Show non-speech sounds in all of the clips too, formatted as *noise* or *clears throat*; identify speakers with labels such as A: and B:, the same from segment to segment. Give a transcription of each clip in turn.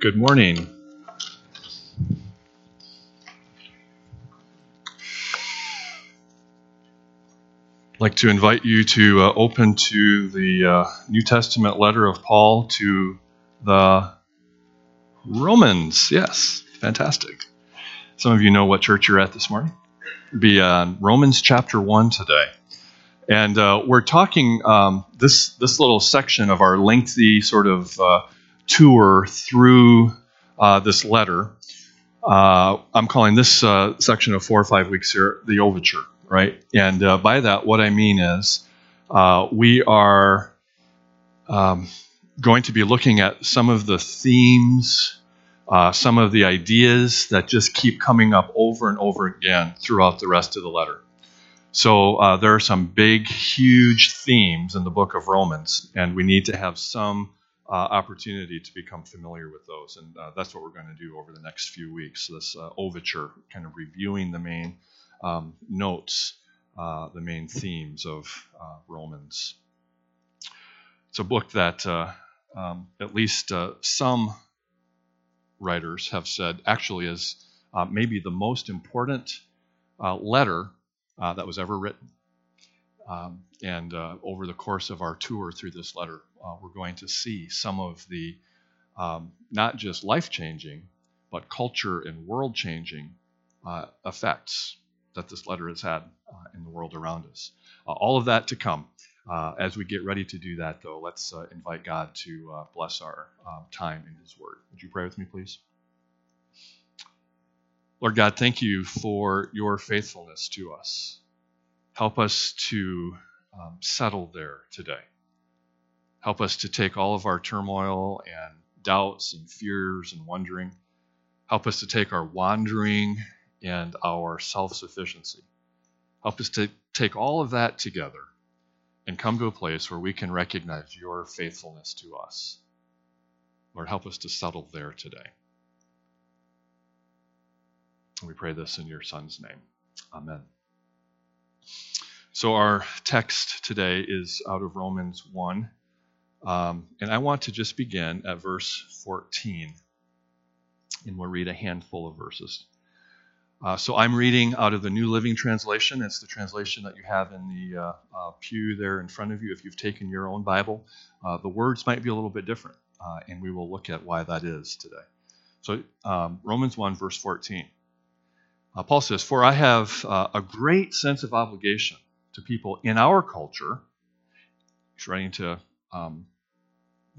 A: Good morning. I'd like to invite you to uh, open to the uh, New Testament letter of Paul to the Romans. Yes, fantastic. Some of you know what church you're at this morning. Be uh, Romans chapter 1 today. And uh, we're talking um, this, this little section of our lengthy sort of uh, tour through uh, this letter. I'm calling this section of four or five weeks here the overture right? And uh, by that, what I mean is uh, we are um, going to be looking at some of the themes, uh, some of the ideas that just keep coming up over and over again throughout the rest of the letter. So uh, there are some big, huge themes in the book of Romans, and we need to have some. Uh, opportunity to become familiar with those. And uh, that's what we're going to do over the next few weeks. This uh, overture, kind of reviewing the main um, notes uh, the main themes of uh, Romans. It's a book that uh, um, at least some writers have said actually is maybe the most important letter that was ever written. Um, and over the course of our tour through this letter, we're going to see some of the um, not just life changing, but culture and world changing effects that this letter has had uh, in the world around us. Uh, all of that to come. Uh, as we get ready to do that, though, let's invite God to bless our um, time in His Word. Would you pray with me, please? Lord God, thank you for your faithfulness to us. Help us to um, settle there today. Help us to take all of our turmoil and doubts and fears and wondering. Help us to take our wandering and our self sufficiency. Help us to take all of that together and come to a place where we can recognize your faithfulness to us. Lord, help us to settle there today. We pray this in your Son's name. Amen. So, our text today is out of Romans 1. Um, and I want to just begin at verse 14. And we'll read a handful of verses. Uh, so I'm reading out of the New Living Translation. It's the translation that you have in the uh, uh, pew there in front of you if you've taken your own Bible. Uh, the words might be a little bit different, uh, and we will look at why that is today. So, um, Romans 1, verse 14. Uh, Paul says, For I have a great sense of obligation to people in our culture. He's writing to um,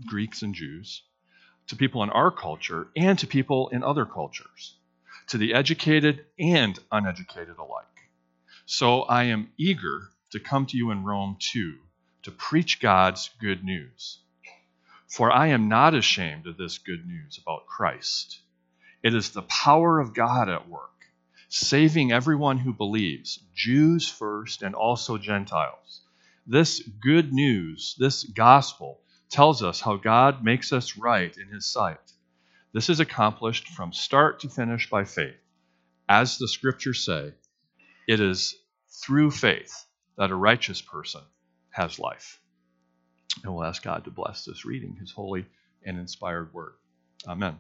A: Greeks and Jews, to people in our culture, and to people in other cultures to the educated and uneducated alike. So I am eager to come to you in Rome too, to preach God's good news. For I am not ashamed of this good news about Christ. It is the power of God at work, saving everyone who believes, Jews first and also Gentiles. This good news, this gospel, tells us how God makes us right in his sight this is accomplished from start to finish by faith. As the scriptures say, it is through faith that a righteous person has life. And we'll ask God to bless this reading, his holy and inspired word. Amen.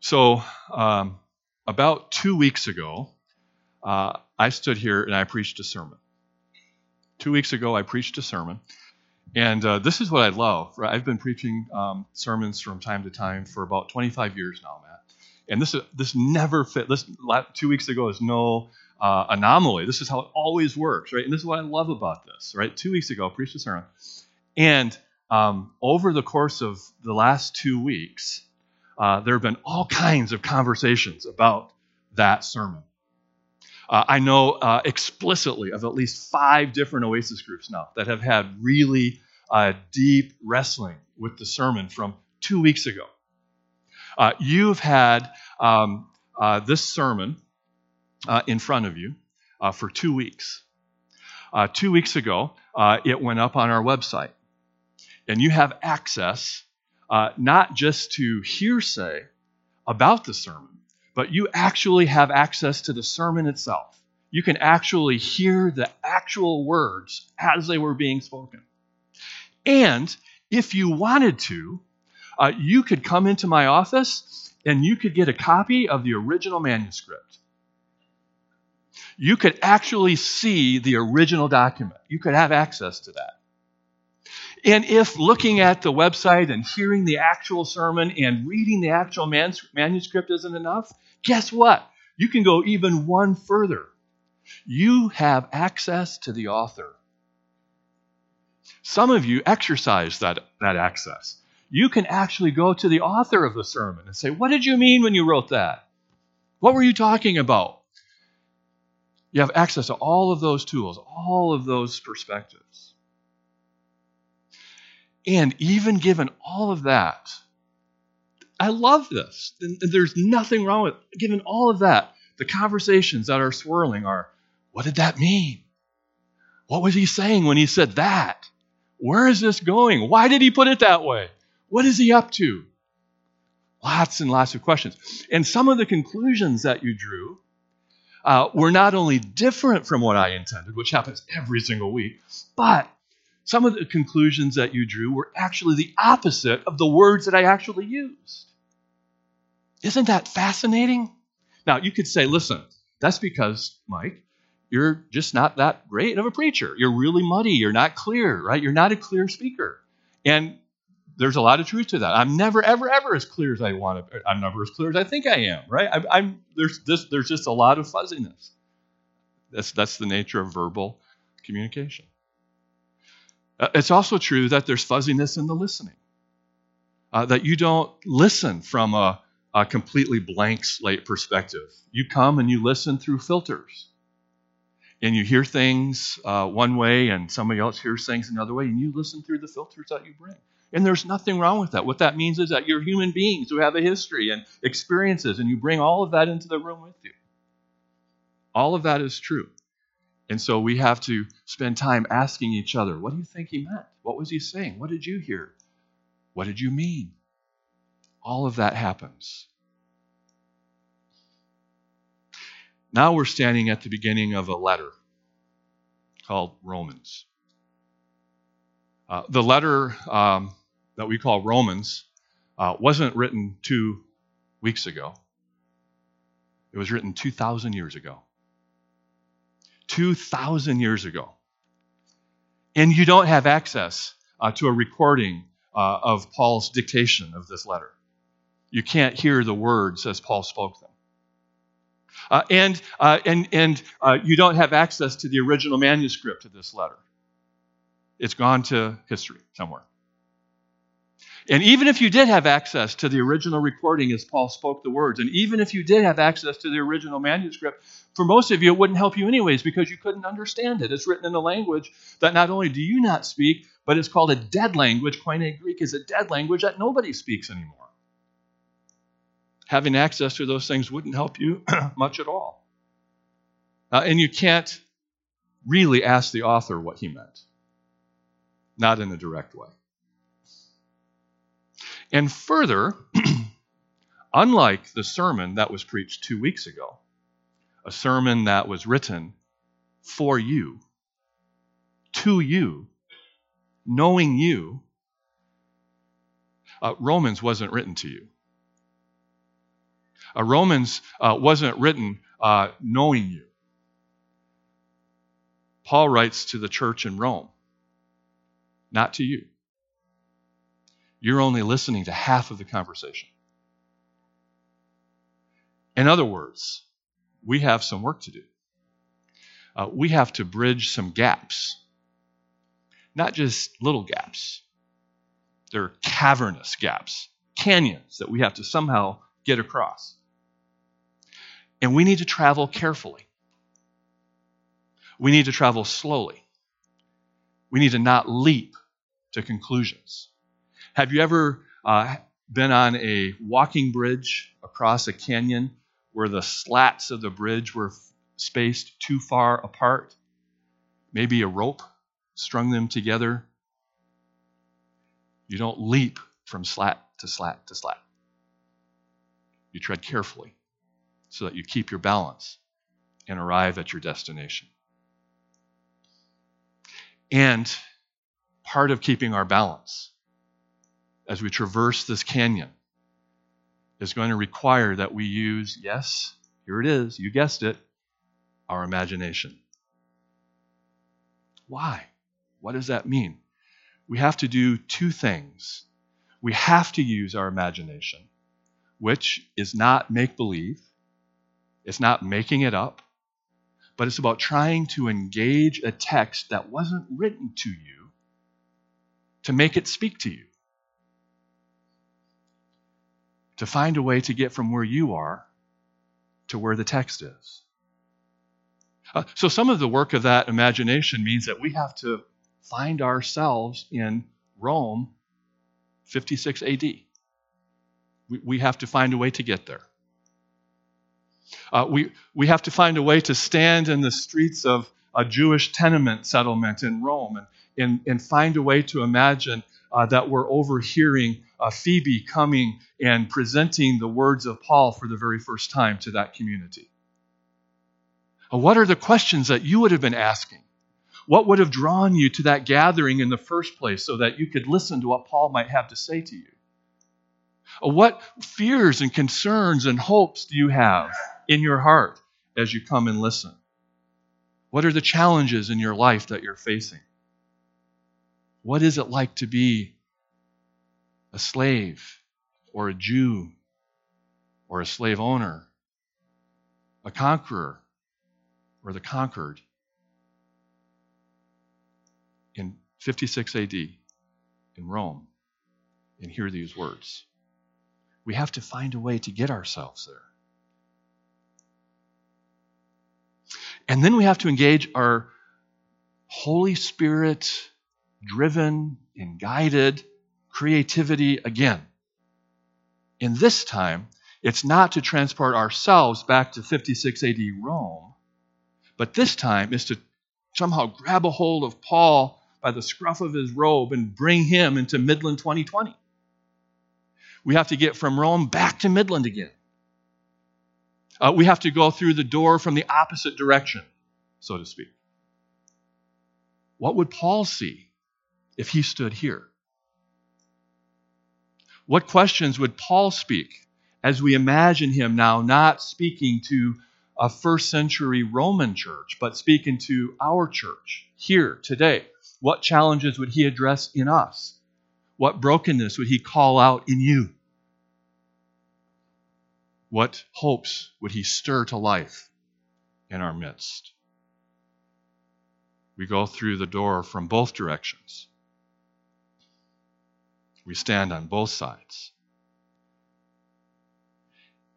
A: So, um, about two weeks ago, uh, I stood here and I preached a sermon. Two weeks ago, I preached a sermon, and uh, this is what I love. Right? I've been preaching um, sermons from time to time for about 25 years now, Matt. And this this never fit. This two weeks ago is no uh, anomaly. This is how it always works, right? And this is what I love about this, right? Two weeks ago, I preached a sermon, and um, over the course of the last two weeks, uh, there have been all kinds of conversations about that sermon. Uh, I know uh, explicitly of at least five different Oasis groups now that have had really uh, deep wrestling with the sermon from two weeks ago. Uh, you've had um, uh, this sermon in front of you for two weeks. two weeks ago, it went up on our website. And you have access not just to hearsay about the sermon, but you actually have access to the sermon itself. You can actually hear the actual words as they were being spoken. And if you wanted to, uh, you could come into my office and you could get a copy of the original manuscript. You could actually see the original document. You could have access to that. And if looking at the website and hearing the actual sermon and reading the actual manuscript isn't enough, guess what? You can go even one further. You have access to the author. Some of you exercise that, that access. You can actually go to the author of the sermon and say, What did you mean when you wrote that? What were you talking about? You have access to all of those tools, all of those perspectives. And even given all of that, I love this. There's nothing wrong with it. Given all of that, the conversations that are swirling are what did that mean? What was he saying when he said that? Where is this going? Why did he put it that way? What is he up to? Lots and lots of questions. And some of the conclusions that you drew uh, were not only different from what I intended, which happens every single week, but some of the conclusions that you drew were actually the opposite of the words that I actually used. Isn't that fascinating? Now, you could say, listen, that's because, Mike, you're just not that great of a preacher. You're really muddy. You're not clear, right? You're not a clear speaker. And there's a lot of truth to that. I'm never, ever, ever as clear as I want to. I'm never as clear as I think I am, right? I'm, I'm there's this, there's just a lot of fuzziness. That's that's the nature of verbal communication. Uh, it's also true that there's fuzziness in the listening. Uh, that you don't listen from a, a completely blank slate perspective. You come and you listen through filters and you hear things uh, one way and somebody else hears things another way, and you listen through the filters that you bring. And there's nothing wrong with that. What that means is that you're human beings who have a history and experiences, and you bring all of that into the room with you. All of that is true. And so we have to spend time asking each other, what do you think he meant? What was he saying? What did you hear? What did you mean? All of that happens. Now we're standing at the beginning of a letter called Romans. Uh, the letter um, that we call Romans uh, wasn't written two weeks ago, it was written 2,000 years ago. 2,000 years ago. And you don't have access uh, to a recording uh, of Paul's dictation of this letter. You can't hear the words as Paul spoke them. Uh, and uh, and, and uh, you don't have access to the original manuscript of this letter. It's gone to history somewhere. And even if you did have access to the original recording as Paul spoke the words, and even if you did have access to the original manuscript, for most of you it wouldn't help you anyways because you couldn't understand it. It's written in a language that not only do you not speak, but it's called a dead language. Koine Greek is a dead language that nobody speaks anymore having access to those things wouldn't help you *clears throat* much at all. Uh, and you can't really ask the author what he meant, not in a direct way. And further, *clears throat* unlike the sermon that was preached two weeks ago, a sermon that was written for you, to you, knowing you, uh, Romans wasn't written to you. Uh, Romans uh, wasn't written uh, knowing you. Paul writes to the church in Rome, not to you. You're only listening to half of the conversation. In other words, we have some work to do. Uh, we have to bridge some gaps, not just little gaps. They're cavernous gaps, canyons that we have to somehow get across. And we need to travel carefully. We need to travel slowly. We need to not leap to conclusions. Have you ever uh, been on a walking bridge across a canyon where the slats of the bridge were spaced too far apart? Maybe a rope strung them together. You don't leap from slat to slat to slat. You tread carefully so that you keep your balance and arrive at your destination. And part of keeping our balance as we traverse this canyon is going to require that we use, yes, here it is, you guessed it, our imagination. Why? What does that mean? We have to do two things. We have to use our imagination, which is not make believe, it's not making it up, but it's about trying to engage a text that wasn't written to you to make it speak to you. To find a way to get from where you are to where the text is. Uh, so, some of the work of that imagination means that we have to find ourselves in Rome 56 AD. We, we have to find a way to get there. Uh, we, we have to find a way to stand in the streets of a Jewish tenement settlement in Rome and, and, and find a way to imagine uh, that we're overhearing uh, Phoebe coming and presenting the words of Paul for the very first time to that community. What are the questions that you would have been asking? What would have drawn you to that gathering in the first place so that you could listen to what Paul might have to say to you? Uh, what fears and concerns and hopes do you have in your heart as you come and listen? What are the challenges in your life that you're facing? What is it like to be a slave or a Jew or a slave owner, a conqueror or the conquered? In 56 AD, in Rome, and hear these words. We have to find a way to get ourselves there. And then we have to engage our Holy Spirit driven and guided creativity again. In this time, it's not to transport ourselves back to 56 AD Rome, but this time is to somehow grab a hold of Paul by the scruff of his robe and bring him into Midland 2020. We have to get from Rome back to Midland again. Uh, we have to go through the door from the opposite direction, so to speak. What would Paul see if he stood here? What questions would Paul speak as we imagine him now not speaking to a first century Roman church, but speaking to our church here today? What challenges would he address in us? What brokenness would he call out in you? What hopes would he stir to life in our midst? We go through the door from both directions. We stand on both sides.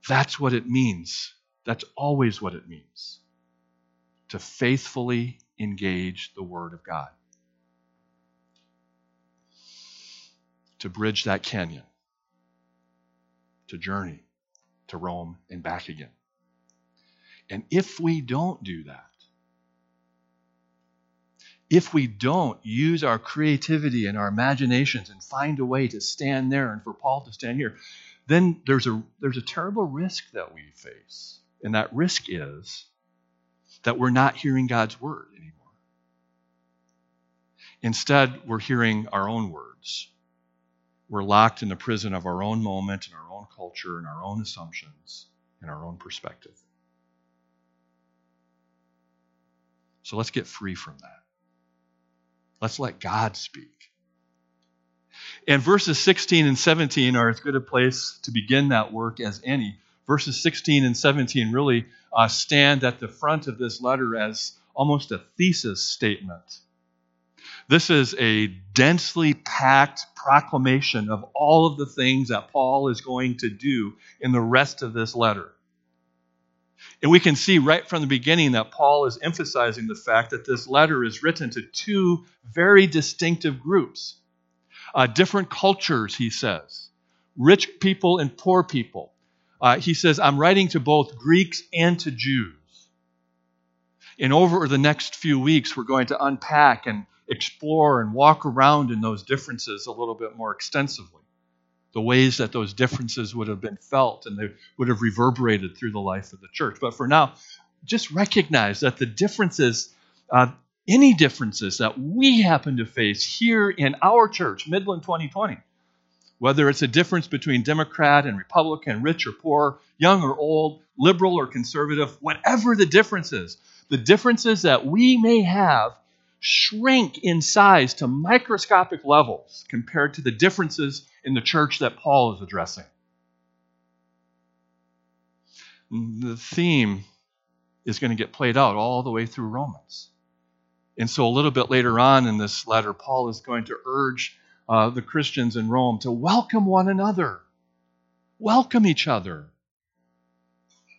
A: That's what it means. That's always what it means to faithfully engage the Word of God, to bridge that canyon, to journey to Rome and back again. And if we don't do that, if we don't use our creativity and our imaginations and find a way to stand there and for Paul to stand here, then there's a, there's a terrible risk that we face. And that risk is that we're not hearing God's word anymore. Instead, we're hearing our own words. We're locked in the prison of our own moment and our own culture and our own assumptions and our own perspective. So let's get free from that. Let's let God speak. And verses 16 and 17 are as good a place to begin that work as any. Verses 16 and 17 really uh, stand at the front of this letter as almost a thesis statement. This is a densely packed proclamation of all of the things that Paul is going to do in the rest of this letter. And we can see right from the beginning that Paul is emphasizing the fact that this letter is written to two very distinctive groups, uh, different cultures, he says, rich people and poor people. Uh, he says, I'm writing to both Greeks and to Jews. And over the next few weeks, we're going to unpack and explore and walk around in those differences a little bit more extensively. The ways that those differences would have been felt and they would have reverberated through the life of the church. But for now, just recognize that the differences, uh, any differences that we happen to face here in our church, Midland 2020, whether it's a difference between Democrat and Republican, rich or poor, young or old, liberal or conservative, whatever the difference is, the differences that we may have shrink in size to microscopic levels compared to the differences in the church that Paul is addressing. The theme is going to get played out all the way through Romans. And so, a little bit later on in this letter, Paul is going to urge uh, the Christians in Rome to welcome one another, welcome each other,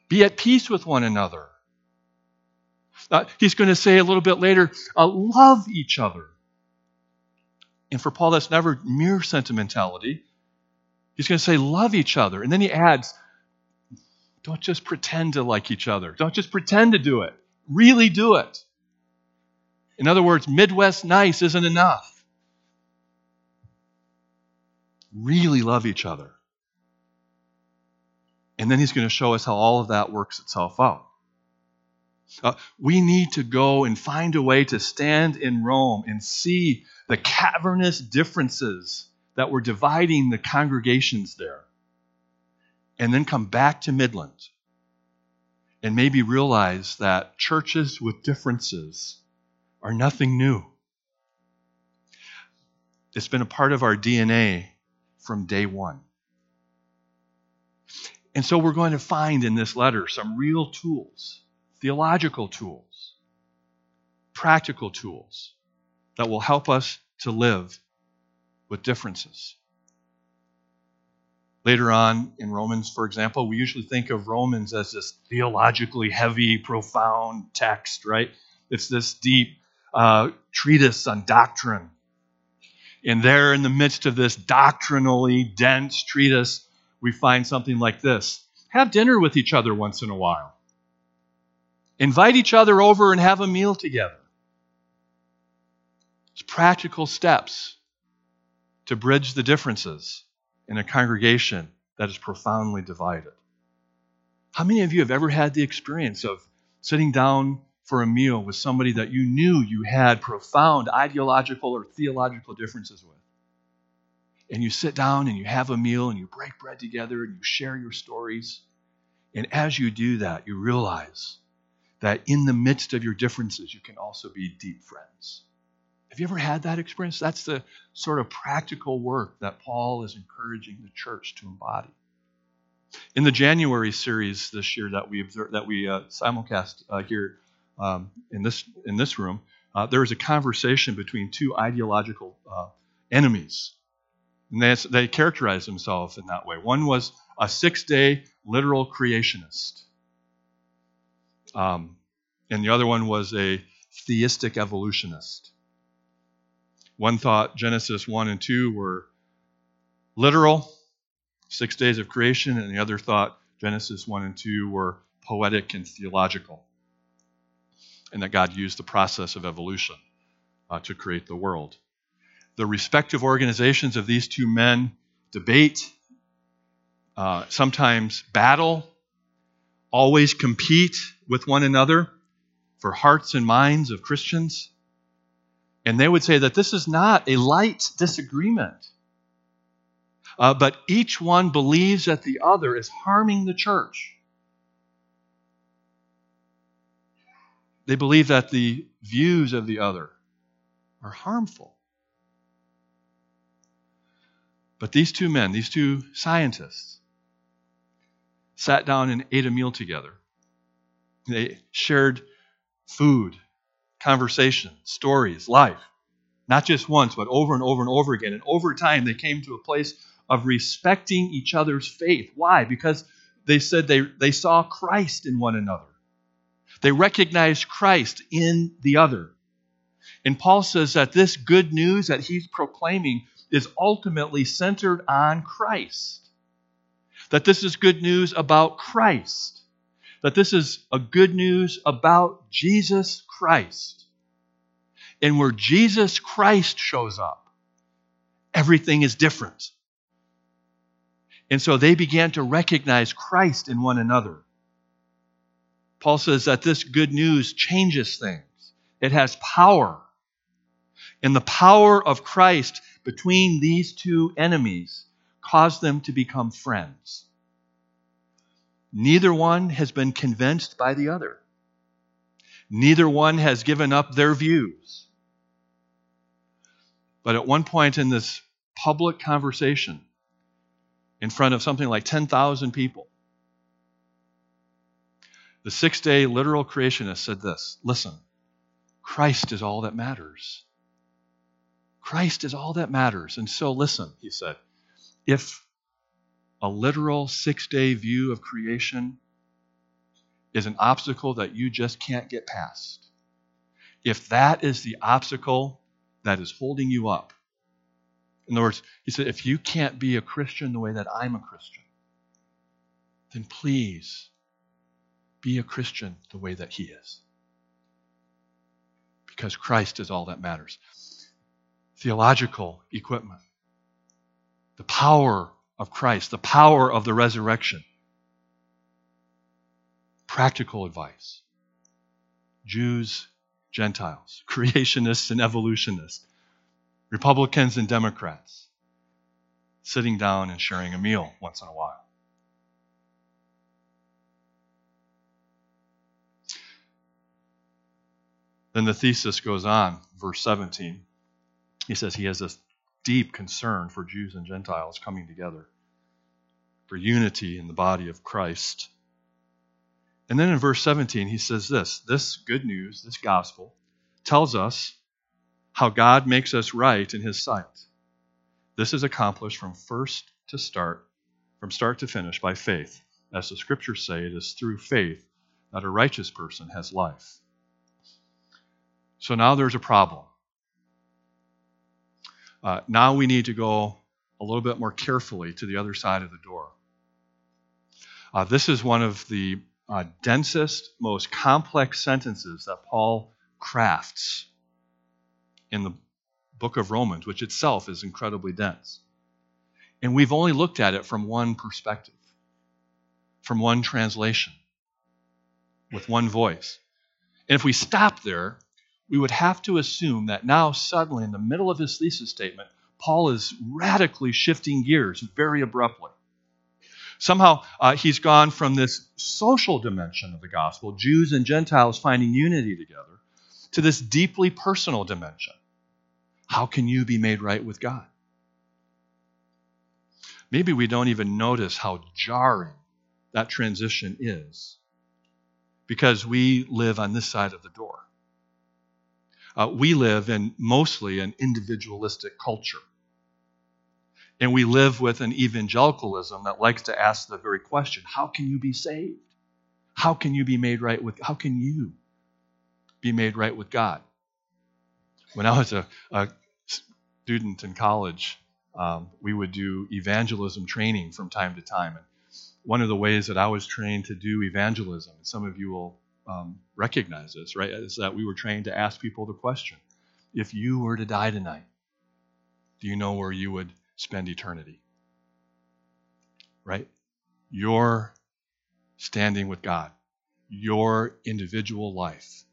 A: be at peace with one another. Uh, he's going to say a little bit later, uh, love each other. And for Paul, that's never mere sentimentality. He's going to say, love each other. And then he adds, don't just pretend to like each other. Don't just pretend to do it. Really do it. In other words, Midwest nice isn't enough. Really love each other. And then he's going to show us how all of that works itself out. Uh, we need to go and find a way to stand in Rome and see the cavernous differences that were dividing the congregations there. And then come back to Midland and maybe realize that churches with differences are nothing new. It's been a part of our DNA from day one. And so we're going to find in this letter some real tools theological tools, practical tools that will help us to live with differences. Later on in Romans, for example, we usually think of Romans as this theologically heavy, profound text, right? It's this deep uh, treatise on doctrine. And there, in the midst of this doctrinally dense treatise, we find something like this Have dinner with each other once in a while. Invite each other over and have a meal together. It's practical steps to bridge the differences in a congregation that is profoundly divided. How many of you have ever had the experience of sitting down for a meal with somebody that you knew you had profound ideological or theological differences with? And you sit down and you have a meal and you break bread together and you share your stories. And as you do that, you realize that in the midst of your differences, you can also be deep friends. Have you ever had that experience? That's the sort of practical work that Paul is encouraging the church to embody. In the January series this year that we observed, that we uh, simulcast uh, here um, in this in this room, uh, there was a conversation between two ideological uh, enemies, and they, they characterized themselves in that way. One was a six-day literal creationist, um, and the other one was a theistic evolutionist. One thought Genesis 1 and 2 were literal, six days of creation, and the other thought Genesis 1 and 2 were poetic and theological, and that God used the process of evolution uh, to create the world. The respective organizations of these two men debate, uh, sometimes battle, always compete with one another for hearts and minds of Christians. And they would say that this is not a light disagreement, uh, but each one believes that the other is harming the church. They believe that the views of the other are harmful. But these two men, these two scientists, sat down and ate a meal together. They shared food, conversation, stories, life. Not just once, but over and over and over again. And over time, they came to a place of respecting each other's faith. Why? Because they said they, they saw Christ in one another. They recognized Christ in the other. And Paul says that this good news that he's proclaiming is ultimately centered on Christ. That this is good news about Christ that this is a good news about Jesus Christ. And where Jesus Christ shows up, everything is different. And so they began to recognize Christ in one another. Paul says that this good news changes things, it has power. And the power of Christ between these two enemies caused them to become friends. Neither one has been convinced by the other. Neither one has given up their views. But at one point in this public conversation, in front of something like 10,000 people, the six day literal creationist said this Listen, Christ is all that matters. Christ is all that matters. And so, listen, he said, if a literal six day view of creation is an obstacle that you just can't get past, if that is the obstacle that is holding you up, in other words, he said, if you can't be a Christian the way that I'm a Christian, then please be a Christian the way that he is. Because Christ is all that matters. Theological equipment, the power of Christ, the power of the resurrection. Practical advice Jews, Gentiles, *laughs* creationists and evolutionists, Republicans and Democrats, sitting down and sharing a meal once in a while. Then the thesis goes on, verse 17. He says he has this deep concern for Jews and Gentiles coming together, for unity in the body of Christ. And then in verse 17, he says this this good news, this gospel, tells us how God makes us right in his sight. This is accomplished from first to start, from start to finish, by faith. As the scriptures say, it is through faith that a righteous person has life. So now there's a problem. Uh, now we need to go a little bit more carefully to the other side of the door. Uh, this is one of the uh, densest, most complex sentences that Paul crafts in the book of Romans, which itself is incredibly dense. And we've only looked at it from one perspective, from one translation, with one voice. And if we stop there, we would have to assume that now, suddenly, in the middle of his thesis statement, Paul is radically shifting gears very abruptly. Somehow, uh, he's gone from this social dimension of the gospel, Jews and Gentiles finding unity together, to this deeply personal dimension. How can you be made right with God? Maybe we don't even notice how jarring that transition is because we live on this side of the door uh, we live in mostly an individualistic culture. And we live with an evangelicalism that likes to ask the very question how can you be saved? How can you be made right with how can you be made right with God? When I was a, a student in college, um, we would do evangelism training from time to time. And one of the ways that I was trained to do evangelism, and some of you will um, recognize this, right? Is that we were trained to ask people the question if you were to die tonight, do you know where you would spend eternity? Right? Your standing with God, your individual life,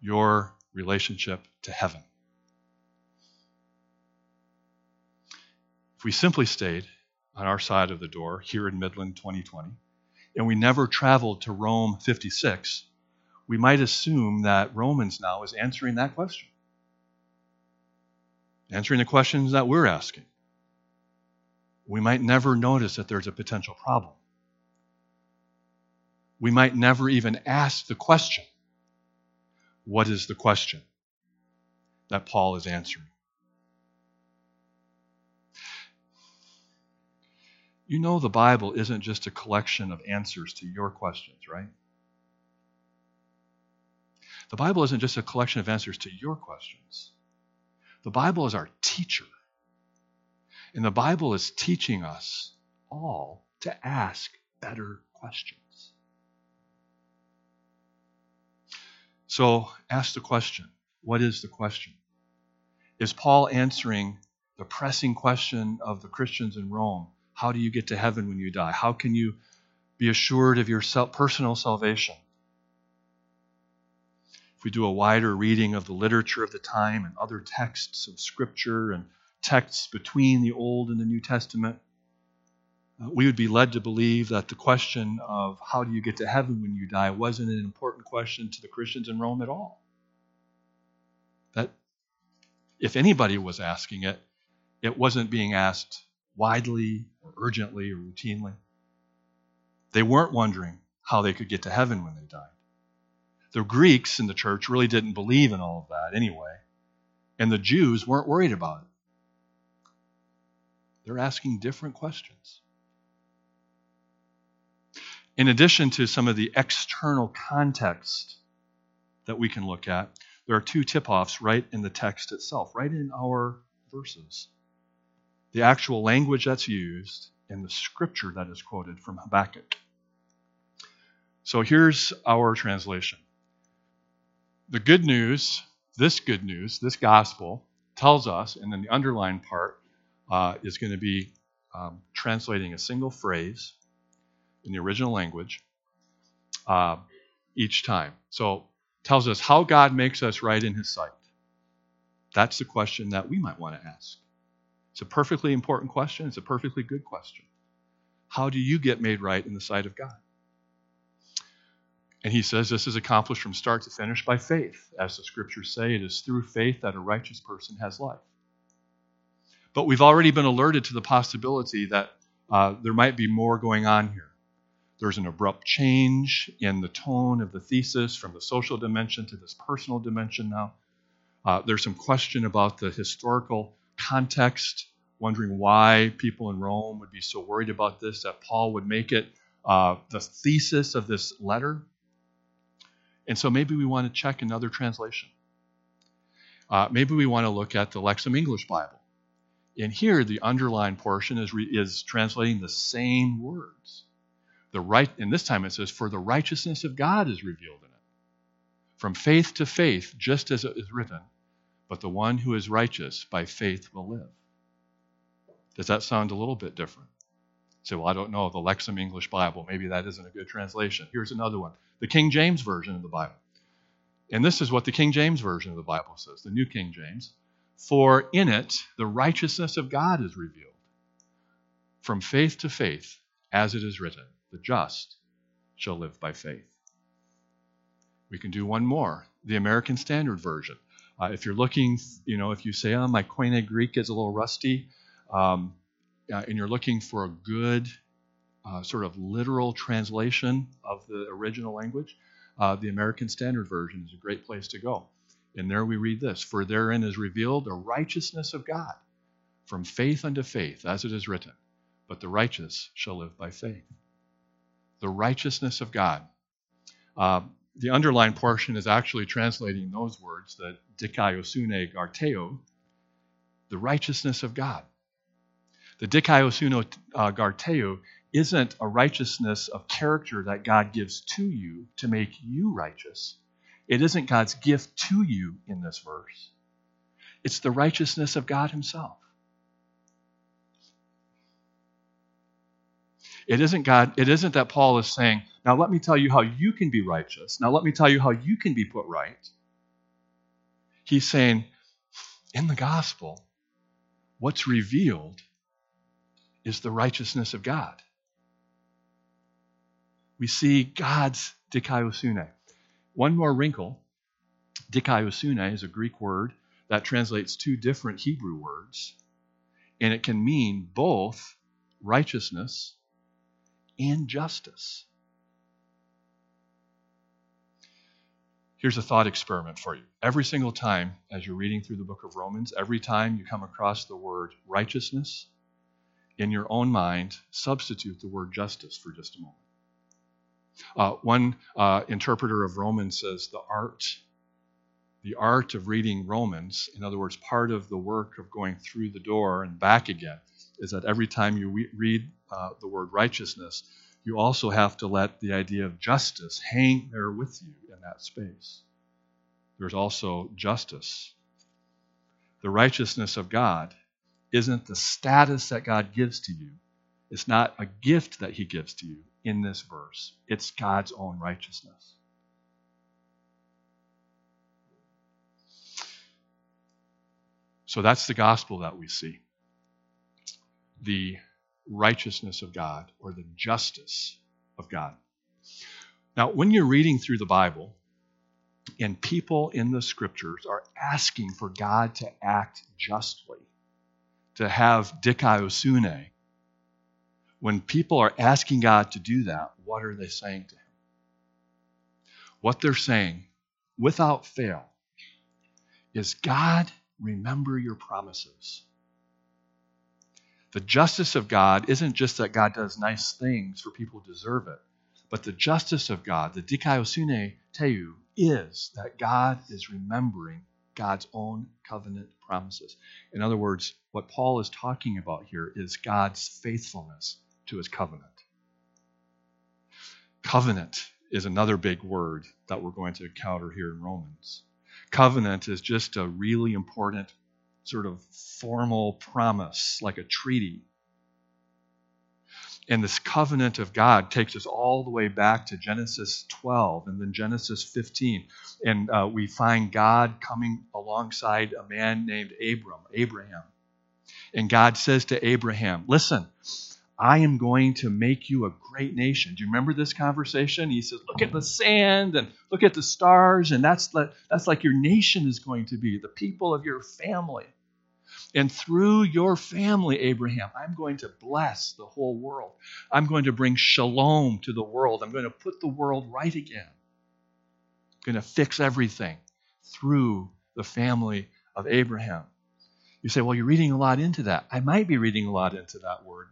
A: your relationship to heaven. If we simply stayed on our side of the door here in Midland 2020, and we never traveled to Rome 56, we might assume that Romans now is answering that question. Answering the questions that we're asking. We might never notice that there's a potential problem. We might never even ask the question what is the question that Paul is answering? You know, the Bible isn't just a collection of answers to your questions, right? The Bible isn't just a collection of answers to your questions. The Bible is our teacher. And the Bible is teaching us all to ask better questions. So ask the question what is the question? Is Paul answering the pressing question of the Christians in Rome how do you get to heaven when you die? How can you be assured of your personal salvation? If we do a wider reading of the literature of the time and other texts of Scripture and texts between the Old and the New Testament, uh, we would be led to believe that the question of how do you get to heaven when you die wasn't an important question to the Christians in Rome at all. That if anybody was asking it, it wasn't being asked widely or urgently or routinely. They weren't wondering how they could get to heaven when they died. The Greeks in the church really didn't believe in all of that anyway, and the Jews weren't worried about it. They're asking different questions. In addition to some of the external context that we can look at, there are two tip offs right in the text itself, right in our verses. The actual language that's used and the scripture that is quoted from Habakkuk. So here's our translation. The good news, this good news, this gospel, tells us, and then the underlined part uh, is going to be um, translating a single phrase in the original language uh, each time. So tells us how God makes us right in His sight. That's the question that we might want to ask. It's a perfectly important question. It's a perfectly good question. How do you get made right in the sight of God? And he says this is accomplished from start to finish by faith. As the scriptures say, it is through faith that a righteous person has life. But we've already been alerted to the possibility that uh, there might be more going on here. There's an abrupt change in the tone of the thesis from the social dimension to this personal dimension now. Uh, there's some question about the historical context, wondering why people in Rome would be so worried about this that Paul would make it uh, the thesis of this letter. And so maybe we want to check another translation. Uh, maybe we want to look at the Lexham English Bible. And here, the underlined portion is, re- is translating the same words. The right, and this time it says, "For the righteousness of God is revealed in it, from faith to faith, just as it is written. But the one who is righteous by faith will live." Does that sound a little bit different? say, well, I don't know the Lexham English Bible. Maybe that isn't a good translation. Here's another one the King James Version of the Bible. And this is what the King James Version of the Bible says, the New King James. For in it the righteousness of God is revealed. From faith to faith, as it is written, the just shall live by faith. We can do one more, the American Standard Version. Uh, if you're looking, you know, if you say, oh, my Koine Greek is a little rusty, um, uh, and you're looking for a good uh, sort of literal translation of the original language, uh, the American Standard Version is a great place to go. And there we read this For therein is revealed the righteousness of God from faith unto faith, as it is written, but the righteous shall live by faith. The righteousness of God. Uh, the underlined portion is actually translating those words, the dikaiosune gar theou, the righteousness of God. The dikaiosune uh, gar theou isn't a righteousness of character that God gives to you to make you righteous. It isn't God's gift to you in this verse. It's the righteousness of God Himself. It isn't God, it isn't that Paul is saying, now let me tell you how you can be righteous. Now let me tell you how you can be put right. He's saying, in the gospel, what's revealed is the righteousness of God. We see God's dikaiosune. One more wrinkle. Dikaiosune is a Greek word that translates two different Hebrew words, and it can mean both righteousness and justice. Here's a thought experiment for you. Every single time, as you're reading through the book of Romans, every time you come across the word righteousness in your own mind, substitute the word justice for just a moment. Uh, one uh, interpreter of Romans says the art, the art of reading Romans, in other words, part of the work of going through the door and back again, is that every time you re- read uh, the word righteousness, you also have to let the idea of justice hang there with you in that space. There's also justice. The righteousness of God isn't the status that God gives to you. It's not a gift that He gives to you in this verse, it's God's own righteousness. So that's the gospel that we see. The righteousness of God or the justice of God. Now, when you're reading through the Bible and people in the scriptures are asking for God to act justly, to have dikaiosune, when people are asking God to do that, what are they saying to Him? What they're saying, without fail, is God, remember your promises. The justice of God isn't just that God does nice things for people who deserve it, but the justice of God, the dikaiosune theou, is that God is remembering God's own covenant promises. In other words, what Paul is talking about here is God's faithfulness to his covenant. Covenant is another big word that we're going to encounter here in Romans. Covenant is just a really important sort of formal promise, like a treaty. And this covenant of God takes us all the way back to Genesis 12 and then Genesis 15. And uh, we find God coming alongside a man named Abram, Abraham. And God says to Abraham, Listen, I am going to make you a great nation. Do you remember this conversation? He says, Look at the sand and look at the stars, and that's, the, that's like your nation is going to be, the people of your family. And through your family, Abraham, I'm going to bless the whole world. I'm going to bring shalom to the world. I'm going to put the world right again. I'm going to fix everything through the family of Abraham. You say, well, you're reading a lot into that. I might be reading a lot into that word.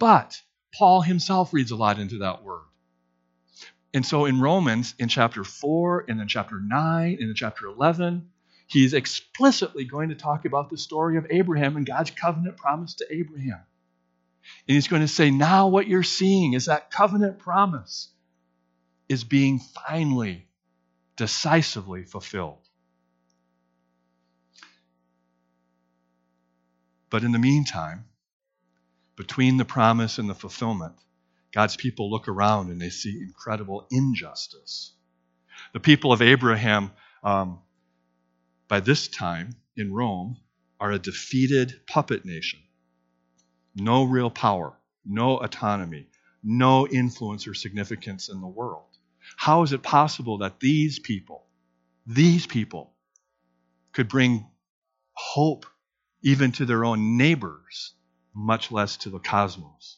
A: But Paul himself reads a lot into that word. And so in Romans, in chapter 4, and in chapter 9, and in chapter 11, he's explicitly going to talk about the story of Abraham and God's covenant promise to Abraham. And he's going to say, now what you're seeing is that covenant promise is being finally, decisively fulfilled. But in the meantime, between the promise and the fulfillment, God's people look around and they see incredible injustice. The people of Abraham, um, by this time in Rome, are a defeated puppet nation. No real power, no autonomy, no influence or significance in the world. How is it possible that these people, these people, could bring hope even to their own neighbors much less to the cosmos.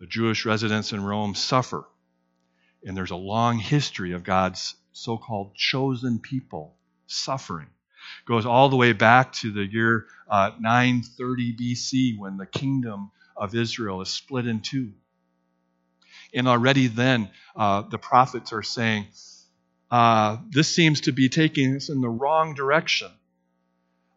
A: The Jewish residents in Rome suffer, and there's a long history of God's so called chosen people suffering. It goes all the way back to the year uh, 930 BC when the kingdom of Israel is split in two. And already then, uh, the prophets are saying, uh, This seems to be taking us in the wrong direction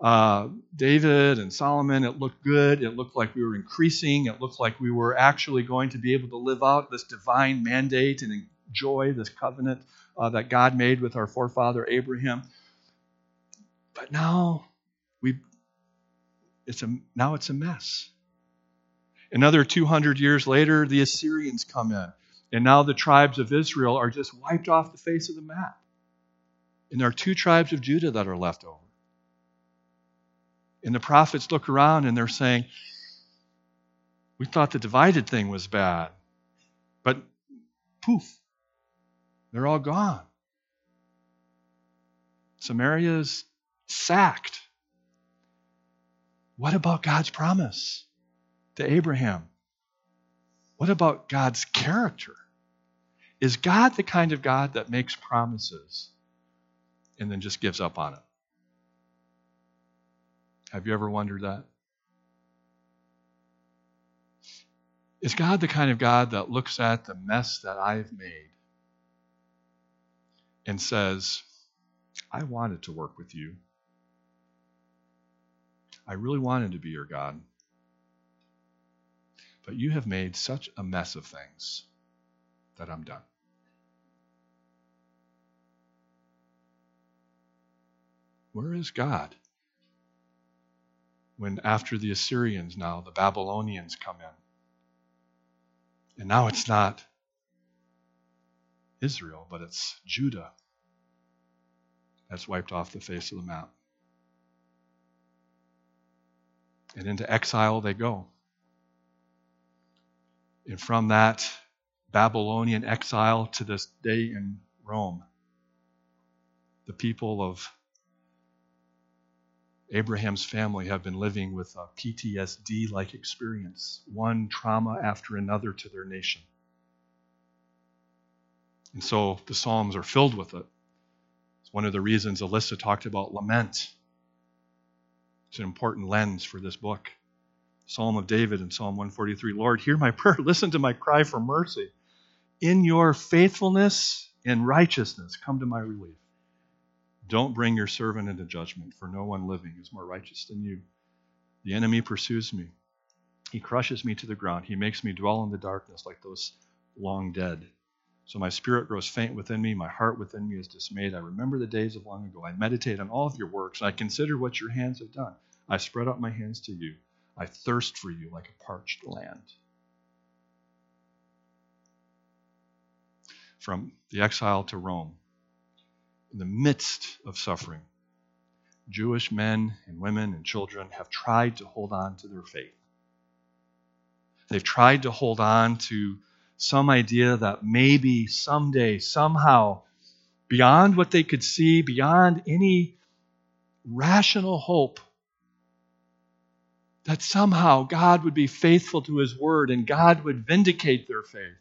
A: uh, David and Solomon, it looked good. It looked like we were increasing. It looked like we were actually going to be able to live out this divine mandate and enjoy this covenant uh, that God made with our forefather Abraham. But now we, it's a now it's a mess. Another 200 years later, the Assyrians come in, and now the tribes of Israel are just wiped off the face of the map. And there are two tribes of Judah that are left over. And the prophets look around and they're saying, We thought the divided thing was bad. But poof, they're all gone. Samaria's sacked. What about God's promise to Abraham? What about God's character? Is God the kind of God that makes promises and then just gives up on it? Have you ever wondered that? Is God the kind of God that looks at the mess that I've made and says, I wanted to work with you? I really wanted to be your God. But you have made such a mess of things that I'm done. Where is God? When after the Assyrians now, the Babylonians come in. And now it's not Israel, but it's Judah that's wiped off the face of the map. And into exile they go. And from that Babylonian exile to this day in Rome, the people of Abraham's family have been living with a PTSD like experience, one trauma after another to their nation. And so the Psalms are filled with it. It's one of the reasons Alyssa talked about lament. It's an important lens for this book. Psalm of David and Psalm 143 Lord, hear my prayer. *laughs* Listen to my cry for mercy. In your faithfulness and righteousness, come to my relief. Don't bring your servant into judgment, for no one living is more righteous than you. The enemy pursues me. He crushes me to the ground. He makes me dwell in the darkness like those long dead. So my spirit grows faint within me. My heart within me is dismayed. I remember the days of long ago. I meditate on all of your works, I consider what your hands have done. I spread out my hands to you. I thirst for you like a parched land. From the exile to Rome, in the midst of suffering, Jewish men and women and children have tried to hold on to their faith. They've tried to hold on to some idea that maybe someday, somehow, beyond what they could see, beyond any rational hope, that somehow God would be faithful to his word and God would vindicate their faith.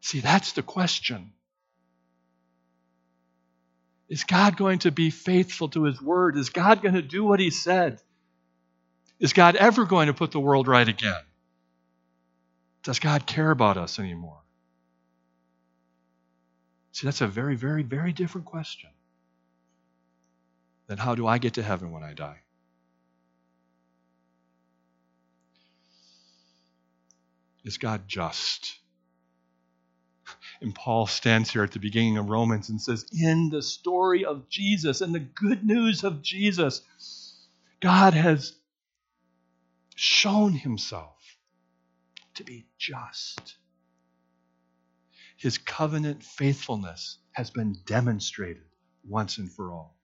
A: See, that's the question. Is God going to be faithful to his word? Is God going to do what he said? Is God ever going to put the world right again? Does God care about us anymore? See, that's a very, very, very different question than how do I get to heaven when I die? Is God just? And Paul stands here at the beginning of Romans and says, In the story of Jesus and the good news of Jesus, God has shown himself to be just. His covenant faithfulness has been demonstrated once and for all.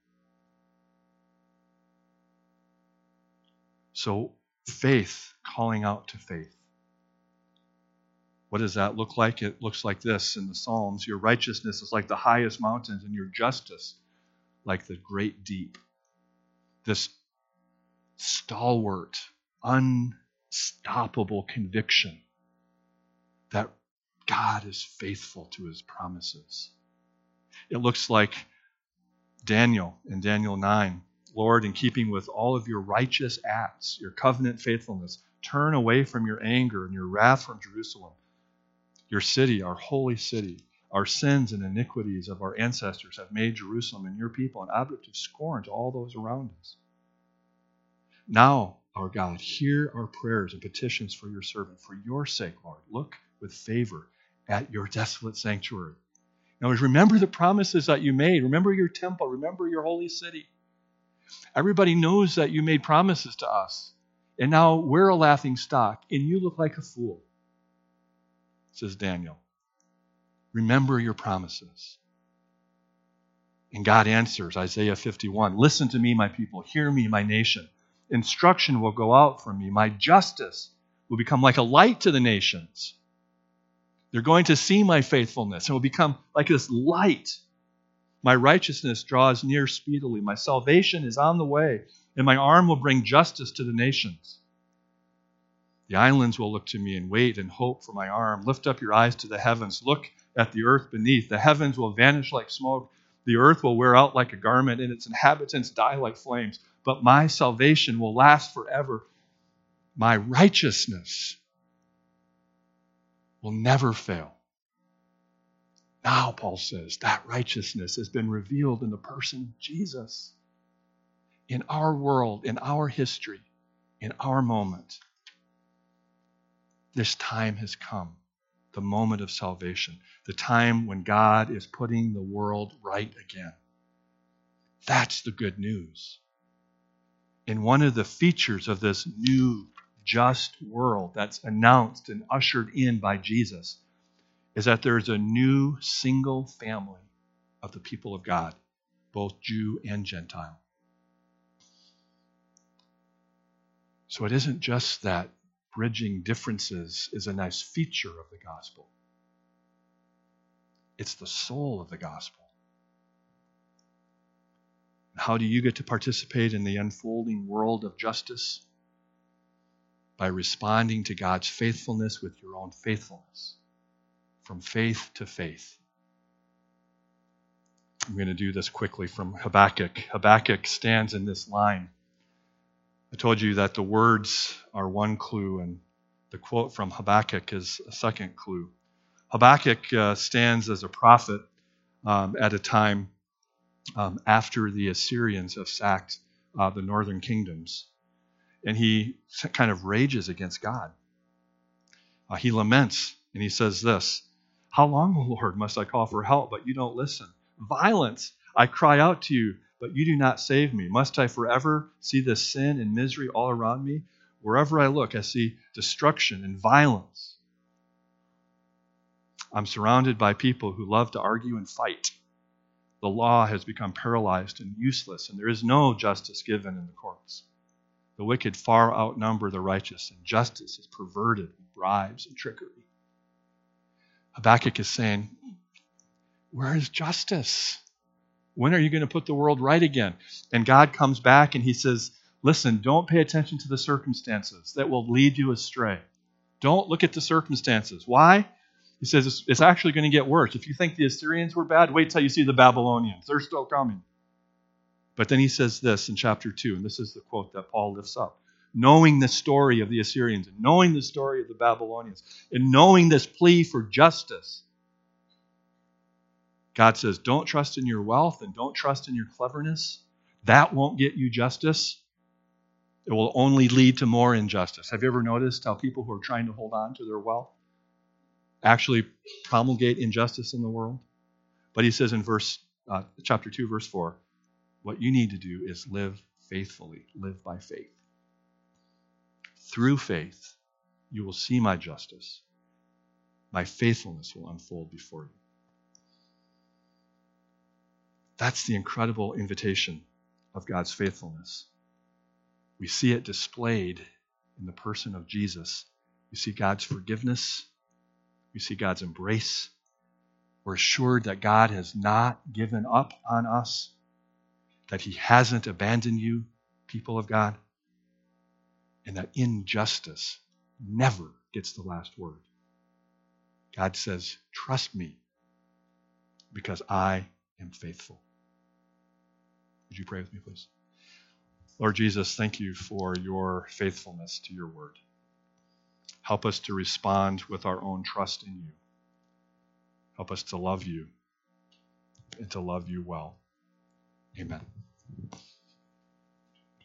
A: So, faith calling out to faith. What does that look like? It looks like this in the Psalms Your righteousness is like the highest mountains, and your justice like the great deep. This stalwart, unstoppable conviction that God is faithful to his promises. It looks like Daniel in Daniel 9 Lord, in keeping with all of your righteous acts, your covenant faithfulness, turn away from your anger and your wrath from Jerusalem your city, our holy city. Our sins and iniquities of our ancestors have made Jerusalem and your people an object of scorn to all those around us. Now, our God, hear our prayers and petitions for your servant. For your sake, Lord, look with favor at your desolate sanctuary. Now, remember the promises that you made. Remember your temple. Remember your holy city. Everybody knows that you made promises to us. And now we're a laughing stock, and you look like a fool says Daniel. Remember your promises. And God answers, Isaiah 51 Listen to me, my people. Hear me, my nation. Instruction will go out from me. My justice will become like a light to the nations. They're going to see my faithfulness and will become like this light. My righteousness draws near speedily. My salvation is on the way, and my arm will bring justice to the nations. The islands will look to me and wait and hope for my arm. Lift up your eyes to the heavens. Look at the earth beneath. The heavens will vanish like smoke. The earth will wear out like a garment, and its inhabitants die like flames. But my salvation will last forever. My righteousness will never fail. Now, Paul says, that righteousness has been revealed in the person of Jesus. In our world, in our history, in our moment. This time has come, the moment of salvation, the time when God is putting the world right again. That's the good news. And one of the features of this new, just world that's announced and ushered in by Jesus is that there is a new single family of the people of God, both Jew and Gentile. So it isn't just that bridging differences is a nice feature of the gospel, it's the soul of the gospel. How do you get to participate in the unfolding world of justice? By responding to God's faithfulness with your own faithfulness, from faith to faith. I'm going to do this quickly from Habakkuk. Habakkuk stands in this line. I told you that the words are one clue, and the quote from Habakkuk is a second clue. Habakkuk uh, stands as a prophet um, at a time um, after the Assyrians have sacked uh, the northern kingdoms. And he kind of rages against God. Uh, he laments and he says this How long, *laughs* Lord, must I call for help, but you don't listen? Violence, I cry out to you, but you do not save me. Must I forever see this sin and misery all around me? Wherever I look, I see destruction and violence. I'm surrounded by people who love to argue and fight the law has become paralyzed and useless, and there is no justice given in the courts. The wicked far outnumber the righteous, and justice is perverted with bribes and trickery. Habakkuk is saying, Where is justice? When are you going to put the world right again? And God comes back and he says, Listen, don't pay attention to the circumstances that will lead you astray. Don't look at the circumstances. Why? He says it's, it's actually going to get worse. If you think the Assyrians were bad, wait till you see the Babylonians. They're still coming. But then he says this in chapter 2, and this is the quote that Paul lifts up. Knowing the story of the Assyrians, and knowing the story of the Babylonians, and knowing this plea for justice, God says, don't trust in your wealth and don't trust in your cleverness. That won't get you justice. It will only lead to more injustice. Have you ever noticed how people who are trying to hold on to their wealth actually promulgate injustice in the world. But he says in verse uh, chapter 2 verse 4, what you need to do is live faithfully, live by faith. Through faith, you will see my justice. My faithfulness will unfold before you. That's the incredible invitation of God's faithfulness. We see it displayed in the person of Jesus. We see God's forgiveness we see God's embrace. We're assured that God has not given up on us, that He hasn't abandoned you, people of God, and that injustice never gets the last word. God says, Trust me because I am faithful. Would you pray with me, please? Lord Jesus, thank you for your faithfulness to your word. Help us to respond with our own trust in you. Help us to love you and to love you well. Amen.